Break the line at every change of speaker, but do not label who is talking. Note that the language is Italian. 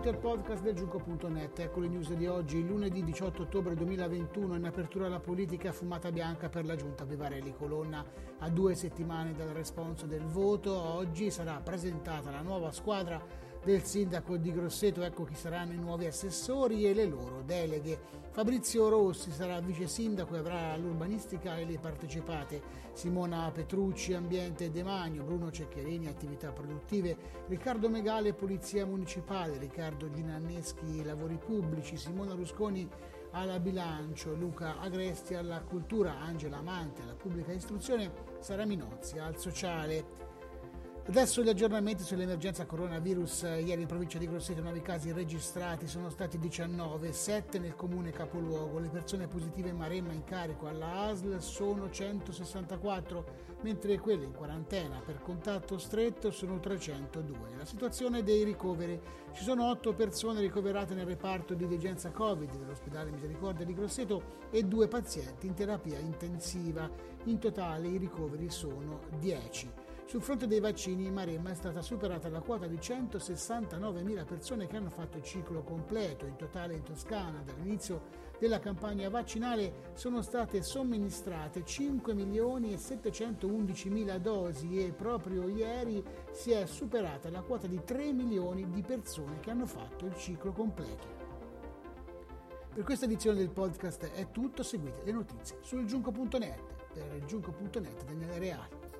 Benvenuti al podcast del Giuco.net. Ecco le news di oggi, lunedì 18 ottobre 2021, in apertura alla politica fumata bianca per la giunta Vivarelli Colonna. A due settimane dal responso del voto, oggi sarà presentata la nuova squadra del sindaco di Grosseto, ecco chi saranno i nuovi assessori e le loro deleghe. Fabrizio Rossi sarà vice sindaco e avrà l'urbanistica e le partecipate. Simona Petrucci, ambiente e demanio, Bruno Ceccherini, attività produttive, Riccardo Megale, polizia municipale, Riccardo Ginanneschi, lavori pubblici, Simona Rusconi alla bilancio, Luca Agresti alla cultura, Angela Amante alla pubblica istruzione, Sara Minozzi al sociale. Adesso gli aggiornamenti sull'emergenza coronavirus. Ieri in provincia di Grosseto nuovi casi registrati sono stati 19, 7 nel comune capoluogo. Le persone positive in Maremma in carico alla ASL sono 164, mentre quelle in quarantena per contatto stretto sono 302. La situazione dei ricoveri. Ci sono 8 persone ricoverate nel reparto di degenza Covid dell'ospedale Misericordia di Grosseto e 2 pazienti in terapia intensiva. In totale i ricoveri sono 10. Sul fronte dei vaccini in Maremma è stata superata la quota di 169.000 persone che hanno fatto il ciclo completo. In totale in Toscana dall'inizio della campagna vaccinale sono state somministrate 5 milioni e 711.000 dosi e proprio ieri si è superata la quota di 3 milioni di persone che hanno fatto il ciclo completo. Per questa edizione del podcast è tutto, seguite le notizie sul giunco.net. Per il giunco.net Daniele Reale.